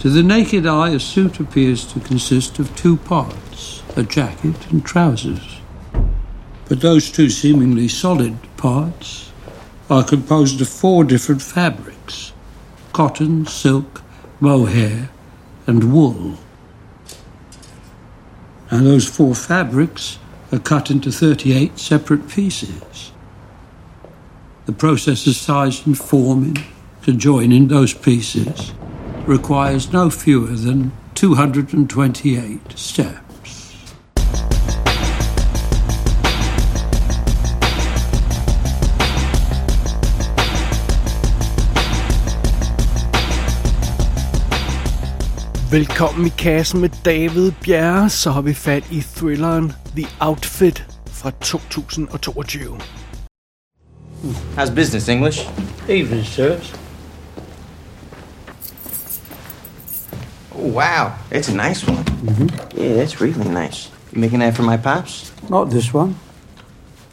To the naked eye, a suit appears to consist of two parts a jacket and trousers. But those two seemingly solid parts are composed of four different fabrics cotton, silk, mohair, and wool. And those four fabrics are cut into 38 separate pieces. The process of sizing, forming, conjoining those pieces requires no fewer than 228 steps. Velkommen i kassen med David Bjerre, så har vi fat i thrilleren The Outfit fra 2022. How's business, English? Evening, sirs. Wow, it's a nice one. Yeah, that's really nice. You making that for my pops? Not this one.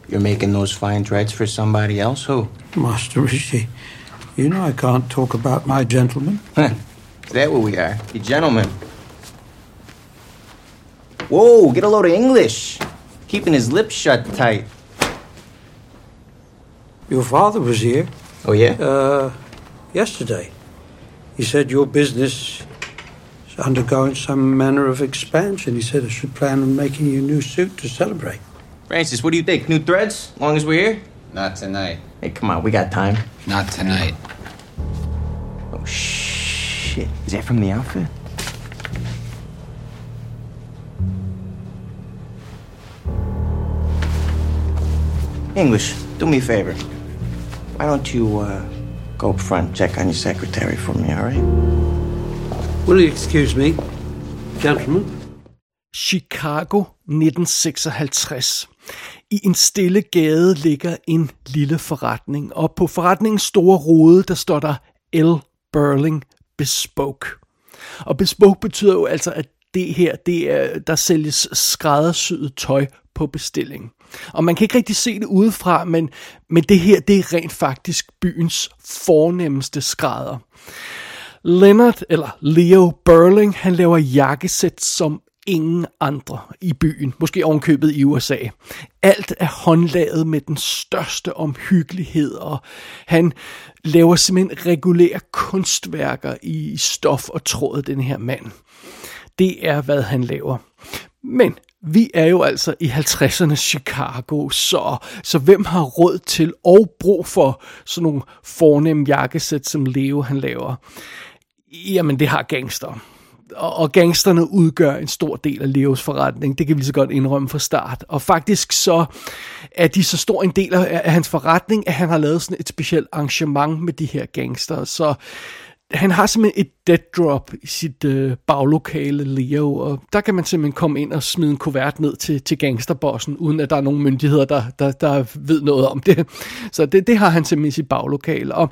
You're making those fine dreads for somebody else? Who? Master Rishi, you know I can't talk about my gentleman. Is that what we are? The gentleman. Whoa, get a load of English. Keeping his lips shut tight. Your father was here Oh, yeah? uh, yesterday. He said your business undergoing some manner of expansion. He said I should plan on making you a new suit to celebrate. Francis, what do you think? New threads? Long as we're here? Not tonight. Hey, come on, we got time. Not tonight. Oh, shit. Is that from the outfit? English, do me a favor. Why don't you uh, go up front, check on your secretary for me, all right? Will you excuse me, gentlemen? Chicago 1956. I en stille gade ligger en lille forretning, og på forretningens store rode, der står der L. Burling Bespoke. Og bespoke betyder jo altså, at det her, det er, der sælges skræddersyet tøj på bestilling. Og man kan ikke rigtig se det udefra, men, men det her, det er rent faktisk byens fornemmeste skrædder. Leonard, eller Leo Burling, han laver jakkesæt som ingen andre i byen, måske ovenkøbet i USA. Alt er håndlaget med den største omhyggelighed, og han laver simpelthen regulære kunstværker i stof og tråd, den her mand. Det er, hvad han laver. Men vi er jo altså i 50'ernes Chicago, så, så hvem har råd til og brug for sådan nogle fornemme jakkesæt, som Leo han laver? Jamen, det har gangster. Og, og gangsterne udgør en stor del af Leos forretning. Det kan vi lige så godt indrømme fra start. Og faktisk så er de så stor en del af, af hans forretning, at han har lavet sådan et specielt arrangement med de her gangster. Så han har simpelthen et dead drop i sit øh, baglokale, Leo, og der kan man simpelthen komme ind og smide en kuvert ned til, til gangsterbossen, uden at der er nogen myndigheder, der, der, der ved noget om det. Så det, det har han simpelthen i sit baglokale, og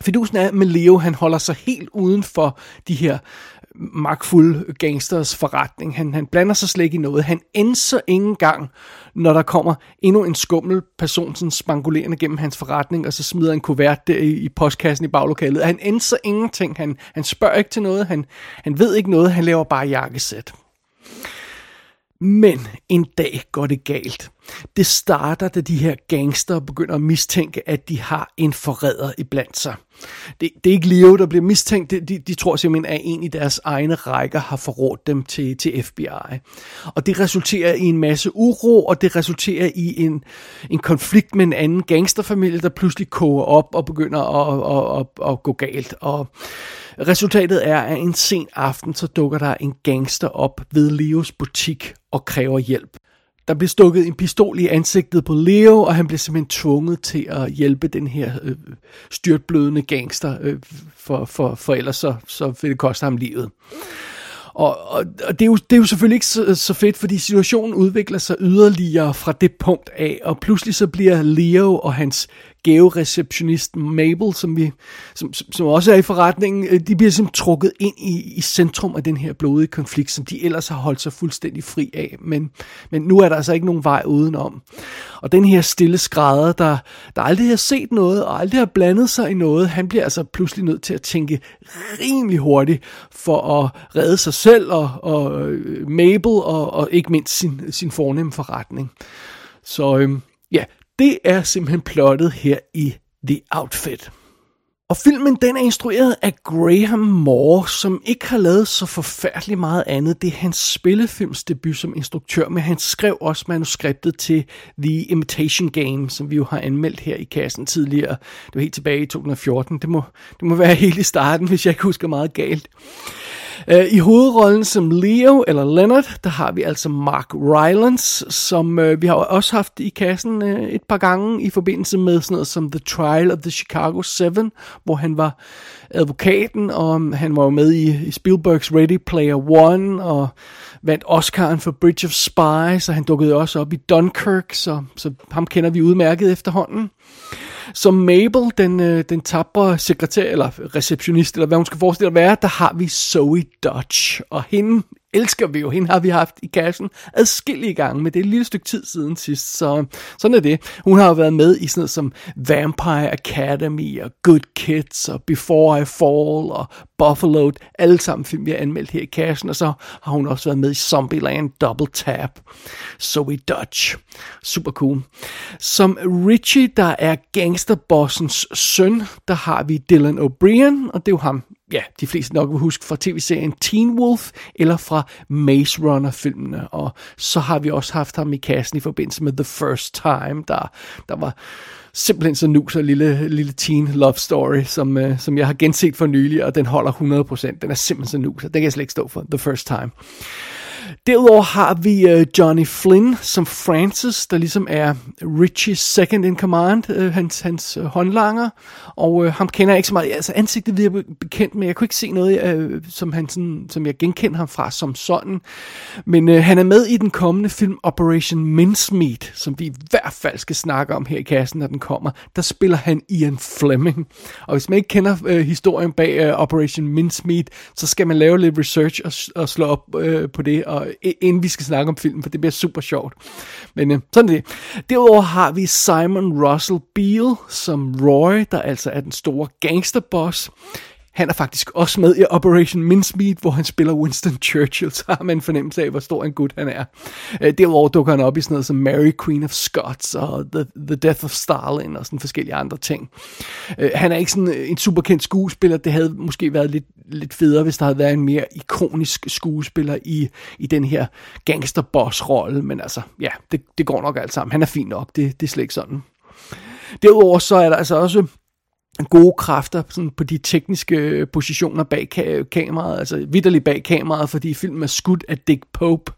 Fidusen er med Leo, han holder sig helt uden for de her magtfulde gangsters forretning. Han, han blander sig slet ikke i noget. Han ændser ingen gang, når der kommer endnu en skummel person, sådan spangulerende gennem hans forretning, og så smider en kuvert der i, i postkassen i baglokalet. Han ændrer ingenting. Han, han spørger ikke til noget. Han, han ved ikke noget. Han laver bare jakkesæt. Men en dag går det galt. Det starter, da de her gangster begynder at mistænke, at de har en forræder iblandt sig. Det, det er ikke Leo, der bliver mistænkt. De, de, de tror simpelthen, at en i deres egne rækker har forrådt dem til, til FBI. Og det resulterer i en masse uro, og det resulterer i en, en konflikt med en anden gangsterfamilie, der pludselig koger op og begynder at, at, at, at gå galt. Og resultatet er, at en sen aften, så dukker der en gangster op ved Leos butik og kræver hjælp. Der blev stukket en pistol i ansigtet på Leo, og han bliver simpelthen tvunget til at hjælpe den her øh, styrtblødende gangster, øh, for, for, for ellers så, så ville det koste ham livet. Og, og, og det, er jo, det er jo selvfølgelig ikke så, så fedt, fordi situationen udvikler sig yderligere fra det punkt af, og pludselig så bliver Leo og hans gavereceptionist Mabel, som, vi, som, som, som også er i forretningen, øh, de bliver simpelthen trukket ind i, i centrum af den her blodige konflikt, som de ellers har holdt sig fuldstændig fri af. Men, men nu er der altså ikke nogen vej udenom. Og den her stille skrædder, der, der aldrig har set noget, og aldrig har blandet sig i noget, han bliver altså pludselig nødt til at tænke rimelig hurtigt for at redde sig selv og, og øh, Mabel og, og ikke mindst sin, sin fornemme forretning. Så øhm, ja, det er simpelthen plottet her i The Outfit. Og filmen den er instrueret af Graham Moore, som ikke har lavet så forfærdeligt meget andet. Det er hans spillefilmsdebut som instruktør, men han skrev også manuskriptet til The Imitation Game, som vi jo har anmeldt her i kassen tidligere. Det var helt tilbage i 2014. Det må, det må være helt i starten, hvis jeg ikke husker meget galt. Uh, I hovedrollen som Leo, eller Leonard, der har vi altså Mark Rylance, som øh, vi har også haft i kassen øh, et par gange i forbindelse med sådan noget som The Trial of the Chicago 7, hvor han var advokaten, og han var jo med i, i Spielbergs Ready Player One, og vandt Oscar'en for Bridge of Spies, og han dukkede også op i Dunkirk, så, så ham kender vi udmærket efterhånden. Som Mabel, den, øh, den tabre sekretær, eller receptionist, eller hvad hun skal forestille at være, der har vi Zoe Dodge. Og hende elsker vi jo. Hende har vi haft i kassen adskillige gange, men det er et lille stykke tid siden sidst, så sådan er det. Hun har jo været med i sådan noget som Vampire Academy og Good Kids og Before I Fall og Buffalo, alle sammen film, vi har anmeldt her i kassen, og så har hun også været med i Zombieland Double Tap. Zoe Dutch. Super cool. Som Richie, der er gangsterbossens søn, der har vi Dylan O'Brien, og det er jo ham, ja, de fleste nok vil huske fra tv-serien Teen Wolf, eller fra Maze Runner-filmene. Og så har vi også haft ham i kassen i forbindelse med The First Time, der, der var simpelthen så nu så lille, lille teen love story, som, uh, som jeg har genset for nylig, og den holder 100%. Den er simpelthen så nu, så den kan jeg slet ikke stå for. The First Time. Derudover har vi uh, Johnny Flynn som Francis, der ligesom er Richies second in command, uh, hans, hans uh, håndlanger, og uh, ham kender jeg ikke så meget, altså ansigtet virker bekendt, men jeg kunne ikke se noget, uh, som, han sådan, som jeg genkender ham fra som sådan, men uh, han er med i den kommende film Operation Mincemeat, som vi i hvert fald skal snakke om her i kassen, når den kommer, der spiller han Ian Fleming, og hvis man ikke kender uh, historien bag uh, Operation Mincemeat, så skal man lave lidt research og, og slå op uh, på det, og inden vi skal snakke om filmen, for det bliver super sjovt. Men øh, sådan er det. Derudover har vi Simon Russell Beale som Roy, der altså er den store gangsterboss. Han er faktisk også med i Operation Mincemeat, hvor han spiller Winston Churchill, så har man en fornemmelse af, hvor stor en gut han er. Øh, derudover dukker han op i sådan noget som Mary Queen of Scots og The, The Death of Stalin og sådan forskellige andre ting. Øh, han er ikke sådan en superkendt skuespiller. Det havde måske været lidt, lidt federe, hvis der havde været en mere ikonisk skuespiller i, i den her gangsterboss-rolle. Men altså, ja, det, det går nok alt sammen. Han er fin nok. Det, det er slet ikke sådan. Derudover så er der altså også gode kræfter sådan på de tekniske øh, positioner bag ka- kameraet, altså vidderligt bag kameraet, fordi filmen er skudt af Dick Pope,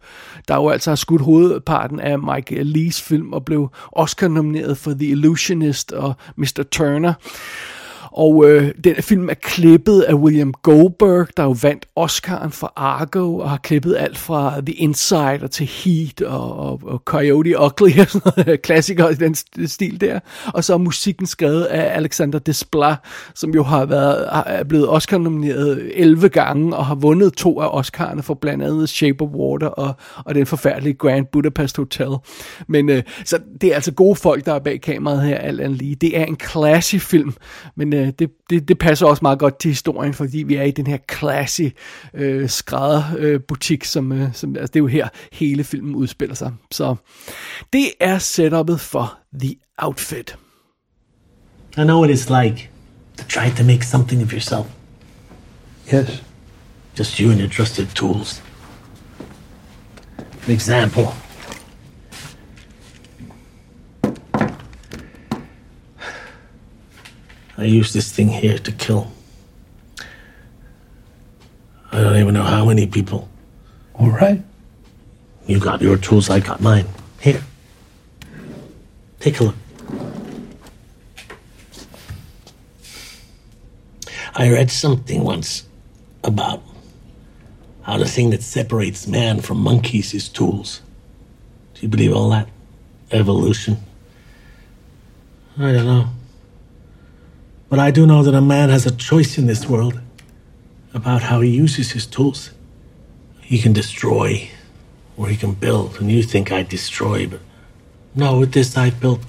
der jo altså har skudt hovedparten af Mike Lees film og blev Oscar nomineret for The Illusionist og Mr. Turner. Og øh, den film er klippet af William Goldberg, der jo vandt Oscar'en for Argo, og har klippet alt fra The Insider til Heat og, og, og Coyote Ugly, og sådan noget, klassikere i den stil der. Og så er musikken skrevet af Alexander Desplat, som jo har været er blevet Oscar-nomineret 11 gange, og har vundet to af Oscar'erne for blandt andet Shape of Water og, og den forfærdelige Grand Budapest Hotel. Men øh, så det er altså gode folk, der er bag kameraet her, alt andet lige. Det er en classy film, men øh, det, det, det passer også meget godt til historien, fordi vi er i den her classy øh, skrædderbutik, øh, som, øh, som altså, det er jo her hele filmen udspiller sig. Så det er setupet for The Outfit. I know what it's like to try to make something of yourself. Yes. Just you and your trusted tools. An example. I use this thing here to kill. I don't even know how many people. All right. You got your tools, I got mine. Here. Take a look. I read something once about how the thing that separates man from monkeys is tools. Do you believe all that? Evolution? I don't know. But I do know that a man has a choice in this world about how he uses his tools. He can destroy or he can build, and you think I destroy, but no, with this I've built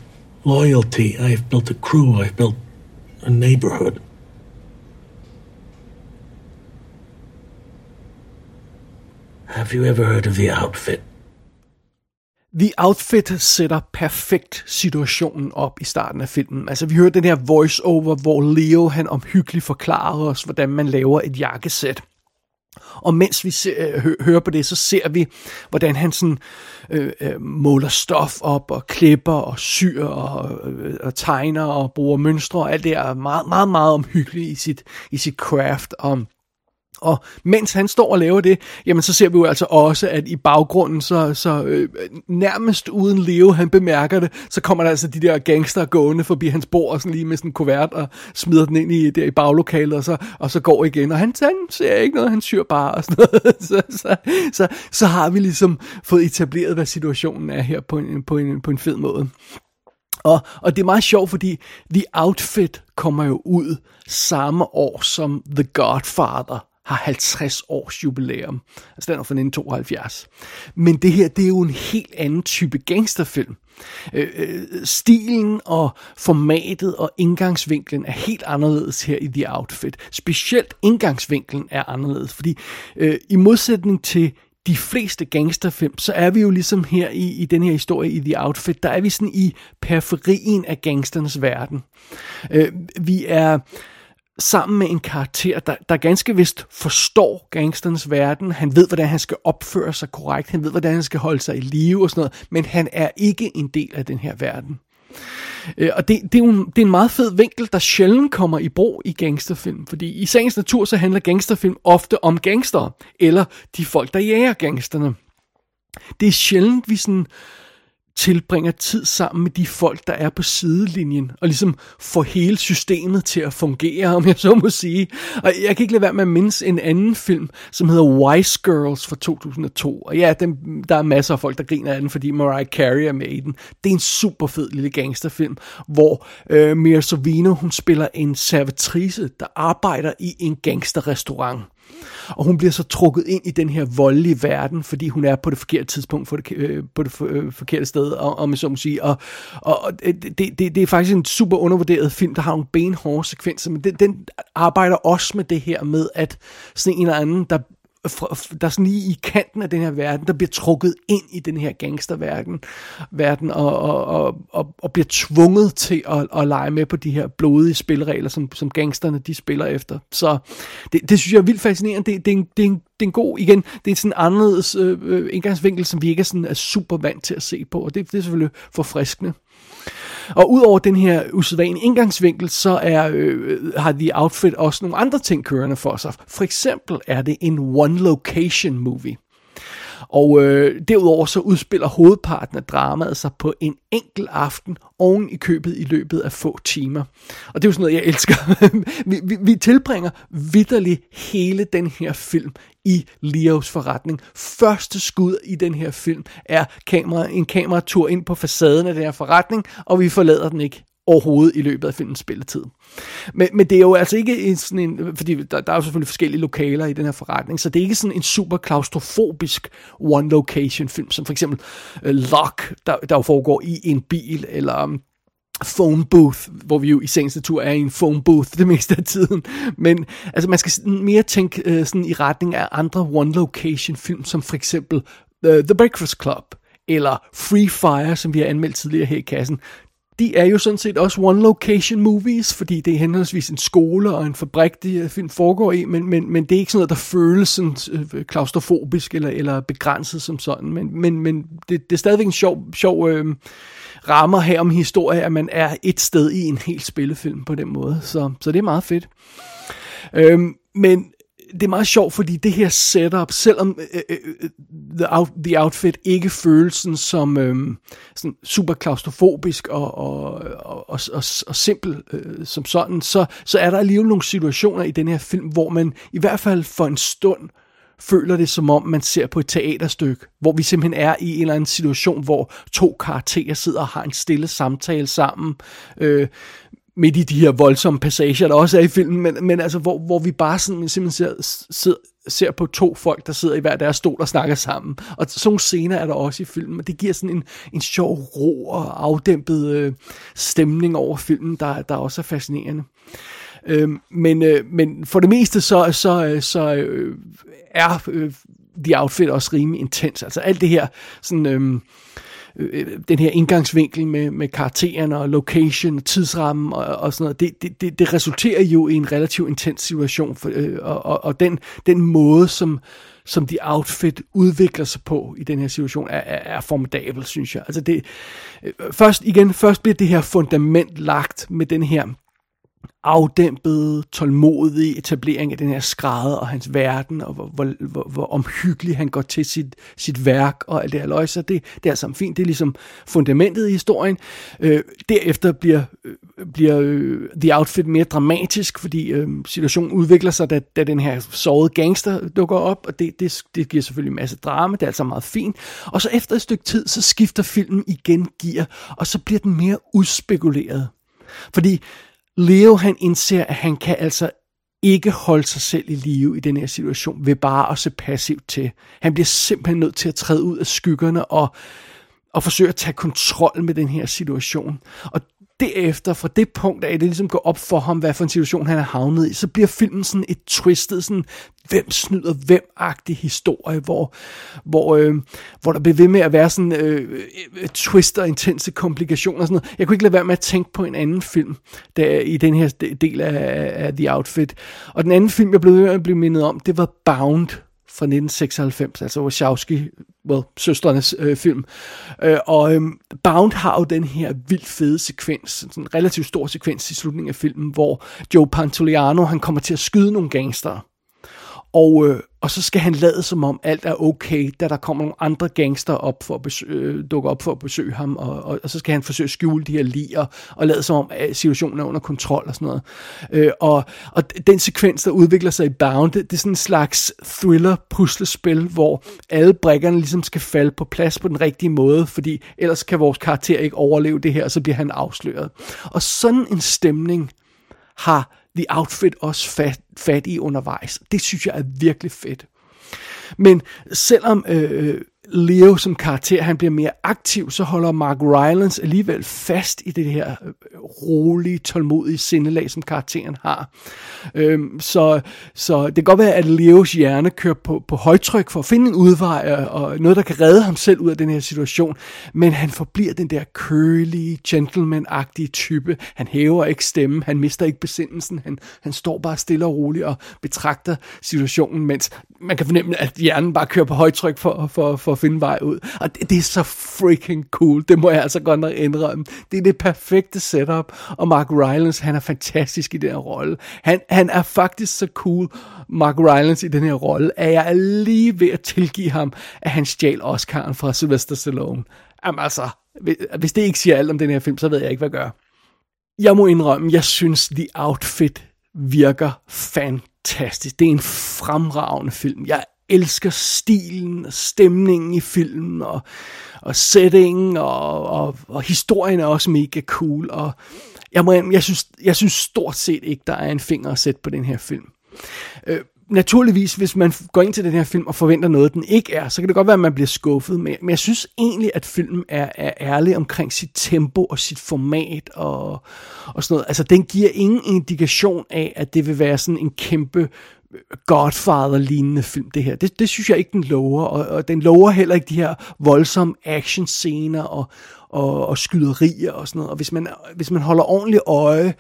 loyalty, I've built a crew, I've built a neighborhood. Have you ever heard of the outfit? The Outfit sætter perfekt situationen op i starten af filmen. Altså, vi hører den her voice-over, hvor Leo han omhyggeligt forklarer os, hvordan man laver et jakkesæt. Og mens vi ser, øh, hø, hører på det, så ser vi, hvordan han sådan øh, øh, måler stof op og klipper og syr og, øh, og tegner og bruger mønstre og alt det er meget, meget, meget omhyggeligt i sit, i sit craft. Og og mens han står og laver det, jamen så ser vi jo altså også, at i baggrunden, så, så øh, nærmest uden Leo, han bemærker det, så kommer der altså de der gangster gående forbi hans bord, og sådan lige med sådan en kuvert, og smider den ind i, der i baglokalet, og så, og så går igen, og han, han ser ikke noget, han syr bare, og sådan noget. Så, så, så, så har vi ligesom fået etableret, hvad situationen er her på en, på en, på en fed måde. Og, og det er meget sjovt, fordi The Outfit kommer jo ud samme år som The Godfather har 50 års jubilæum. Altså den er fra 1972. Men det her, det er jo en helt anden type gangsterfilm. Øh, øh, stilen og formatet og indgangsvinklen er helt anderledes her i The Outfit. Specielt indgangsvinklen er anderledes, fordi øh, i modsætning til de fleste gangsterfilm, så er vi jo ligesom her i, i den her historie i The Outfit, der er vi sådan i periferien af gangsternes verden. Øh, vi er sammen med en karakter, der, der ganske vist forstår gangsternes verden. Han ved, hvordan han skal opføre sig korrekt. Han ved, hvordan han skal holde sig i live og sådan noget. Men han er ikke en del af den her verden. Øh, og det, det, er en, det er en meget fed vinkel, der sjældent kommer i brug i gangsterfilm. Fordi i sagens natur, så handler gangsterfilm ofte om gangster, eller de folk, der jager gangsterne. Det er sjældent, vi sådan tilbringer tid sammen med de folk, der er på sidelinjen, og ligesom får hele systemet til at fungere, om jeg så må sige. Og jeg kan ikke lade være med at mindes en anden film, som hedder Wise Girls fra 2002. Og ja, den, der er masser af folk, der griner af den, fordi Mariah Carey er med i den. Det er en super fed lille gangsterfilm, hvor øh, Mira Sorvino, hun spiller en servitrice, der arbejder i en gangsterrestaurant. Og hun bliver så trukket ind i den her voldelige verden, fordi hun er på det forkerte tidspunkt for det, øh, på det for, øh, forkerte sted, og, om så må sige. Og, og det, det, det er faktisk en super undervurderet film, der har nogle benhårde sekvenser, men den, den arbejder også med det her med, at sådan en eller anden, der der er sådan lige i kanten af den her verden, der bliver trukket ind i den her gangsterverden verden, og, og, og, og, og bliver tvunget til at, at lege med på de her blodige spilleregler, som, som gangsterne de spiller efter. Så det, det synes jeg er vildt fascinerende. Det, det, er, en, det, er, en, det er en god, igen, det er sådan en anderledes øh, øh, indgangsvinkel, som vi ikke er, sådan, er super vant til at se på, og det, det er selvfølgelig forfriskende. Og udover den her usædvanlige indgangsvinkel, så er, øh, har The Outfit også nogle andre ting kørende for sig. For eksempel er det en one-location movie. Og øh, derudover så udspiller hovedparten af dramaet sig på en enkelt aften oven i købet i løbet af få timer. Og det er jo sådan noget, jeg elsker. vi, vi, vi tilbringer vidderligt hele den her film i Leos forretning. Første skud i den her film er kamera, en kameratur ind på facaden af den her forretning, og vi forlader den ikke overhovedet i løbet af filmens spilletid. Men, men det er jo altså ikke en, sådan en, fordi der, der er jo selvfølgelig forskellige lokaler i den her forretning, så det er ikke sådan en super klaustrofobisk one-location film, som for eksempel uh, Lock, der, der jo foregår i en bil, eller um, phone booth, hvor vi jo i sagens natur er i en phone booth det meste af tiden. Men altså, man skal mere tænke uh, sådan i retning af andre one-location film, som for eksempel uh, The Breakfast Club, eller Free Fire, som vi har anmeldt tidligere her i kassen de er jo sådan set også one-location movies, fordi det er henholdsvis en skole og en fabrik, de øh, film foregår i, men, men, men det er ikke sådan noget, der føles sådan, øh, øh, klaustrofobisk eller, eller begrænset som sådan, men, men, men det, det er stadigvæk en sjov, sjov øh, rammer her om historie, at man er et sted i en hel spillefilm på den måde, så, så det er meget fedt. Øh, men det er meget sjovt, fordi det her setup, selvom øh, øh, øh the, out, the Outfit ikke føles sådan, som øh, sådan super klaustrofobisk og, og, og, og, og, og simpel øh, som sådan, så, så er der alligevel nogle situationer i den her film, hvor man i hvert fald for en stund føler det som om, man ser på et teaterstykke, hvor vi simpelthen er i en eller anden situation, hvor to karakterer sidder og har en stille samtale sammen. Øh, midt i de her voldsomme passager, der også er i filmen, men, men altså, hvor, hvor vi bare sådan, simpelthen ser, ser, ser på to folk, der sidder i hver deres stol og snakker sammen. Og sådan nogle scener er der også i filmen, og det giver sådan en, en sjov ro og afdæmpet øh, stemning over filmen, der, der også er fascinerende. Øh, men, øh, men for det meste så, så, øh, så øh, er øh, The Outfit også rimelig intens. Altså alt det her sådan... Øh, Øh, øh, den her indgangsvinkel med, med karaktererne og location og tidsrammen og, og sådan noget, det, det, det, det resulterer jo i en relativt intens situation, for, øh, og, og, og den, den måde, som, som de outfit udvikler sig på i den her situation, er, er, er formidabel, synes jeg. Altså det, øh, først igen, først bliver det her fundament lagt med den her afdæmpede, tålmodige etablering af den her skrædder og hans verden, og hvor, hvor, hvor, hvor omhyggelig han går til sit, sit værk og alt det her løg, så det, det er altså fint. Det er ligesom fundamentet i historien. Øh, derefter bliver, øh, bliver øh, The Outfit mere dramatisk, fordi øh, situationen udvikler sig, da, da den her sårede gangster dukker op, og det, det, det giver selvfølgelig en masse drama, det er altså meget fint. Og så efter et stykke tid, så skifter filmen igen gear, og så bliver den mere udspekuleret. Fordi Leo han indser, at han kan altså ikke holde sig selv i live i den her situation ved bare at se passivt til. Han bliver simpelthen nødt til at træde ud af skyggerne og, og forsøge at tage kontrol med den her situation. Og derefter, fra det punkt af, det ligesom går op for ham, hvad for en situation han er havnet i, så bliver filmen sådan et twistet, sådan, hvem snyder hvem-agtig historie, hvor, hvor, øh, hvor der bliver ved med at være sådan øh, øh twister, intense komplikationer og sådan noget. Jeg kunne ikke lade være med at tænke på en anden film der, i den her del af, af The Outfit. Og den anden film, jeg blev ved med at blive mindet om, det var Bound fra 1996, altså Wachowski, well, søstrenes øh, film. Øh, og øh, Bound har jo den her vildt fede sekvens, sådan en relativt stor sekvens i slutningen af filmen, hvor Joe Pantoliano, han kommer til at skyde nogle gangster. Og, øh, og så skal han lade som om alt er okay, da der kommer nogle andre gangster op for at besøge, øh, dukke op for at besøge ham, og, og, og så skal han forsøge at skjule de her liger, og lade som om at situationen er under kontrol og sådan noget. Øh, og, og den sekvens, der udvikler sig i Bound, det, det er sådan en slags thriller-puslespil, hvor alle brækkerne ligesom skal falde på plads på den rigtige måde, fordi ellers kan vores karakter ikke overleve det her, og så bliver han afsløret. Og sådan en stemning har The Outfit også fat, fat i undervejs. Det synes jeg er virkelig fedt. Men selvom øh, øh Leo som karakter, han bliver mere aktiv, så holder Mark Rylance alligevel fast i det her øh, rolige, tålmodige sindelag, som karakteren har. Øhm, så, så det kan godt være, at Leos hjerne kører på, på højtryk for at finde en udvej, og noget, der kan redde ham selv ud af den her situation, men han forbliver den der kølige, gentleman-agtige type. Han hæver ikke stemme, han mister ikke besindelsen, han, han står bare stille og roligt og betragter situationen, mens man kan fornemme, at hjernen bare kører på højtryk for, for, for finde vej ud. Og det, det er så freaking cool. Det må jeg altså godt nok indrømme. Det er det perfekte setup. Og Mark Rylance, han er fantastisk i den her rolle. Han, han er faktisk så cool, Mark Rylance, i den her rolle, at jeg er lige ved at tilgive ham, at han stjal Oscar'en fra Sylvester Stallone. Jamen altså, hvis det ikke siger alt om den her film, så ved jeg ikke, hvad jeg gør. Jeg må indrømme, jeg synes, The Outfit virker fantastisk. Det er en fremragende film. Jeg elsker stilen og stemningen i filmen, og, og settingen, og, og, og historien er også mega cool, og jeg, må, jeg, synes, jeg synes stort set ikke, der er en finger at sætte på den her film. Øh, naturligvis, hvis man går ind til den her film og forventer noget, den ikke er, så kan det godt være, at man bliver skuffet. Men, men jeg synes egentlig, at filmen er, er ærlig omkring sit tempo og sit format og, og sådan noget. Altså, den giver ingen indikation af, at det vil være sådan en kæmpe Godfather-lignende film, det her. Det, det synes jeg ikke, den lover, og, og den lover heller ikke de her voldsomme actionscener og, og, og skyderier og sådan noget. Og hvis man, hvis man holder ordentligt øje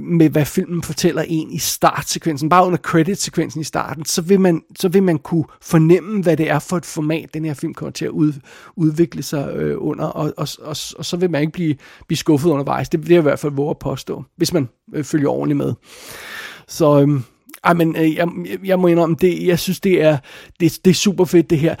med, hvad filmen fortæller en i startsekvensen, bare under credit-sekvensen i starten, så vil, man, så vil man kunne fornemme, hvad det er for et format, den her film kommer til at ud, udvikle sig øh, under, og, og, og, og så vil man ikke blive, blive skuffet undervejs. Det vil jeg i hvert fald våge at påstå, hvis man øh, følger ordentligt med. Så... Øh, ej, men øh, jeg, jeg må indrømme, det, jeg synes, det er, det, det er super fedt, det her.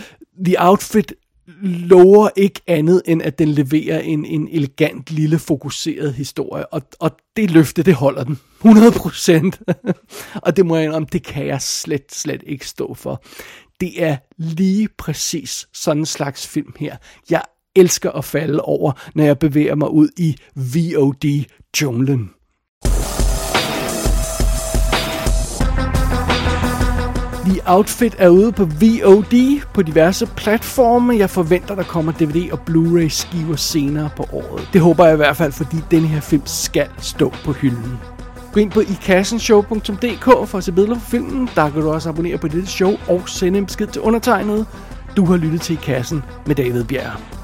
The Outfit lover ikke andet, end at den leverer en, en elegant, lille, fokuseret historie. Og, og det løfte, det holder den. 100%. og det må jeg indrømme, det kan jeg slet, slet ikke stå for. Det er lige præcis sådan en slags film her. Jeg elsker at falde over, når jeg bevæger mig ud i VOD-junglen. Outfit er ude på VOD på diverse platforme. Jeg forventer, der kommer DVD og Blu-ray skiver senere på året. Det håber jeg i hvert fald, fordi den her film skal stå på hylden. Gå ind på ikassenshow.dk for at se billeder på filmen. Der kan du også abonnere på dette show og sende en besked til undertegnet. Du har lyttet til I Kassen med David Bjerg.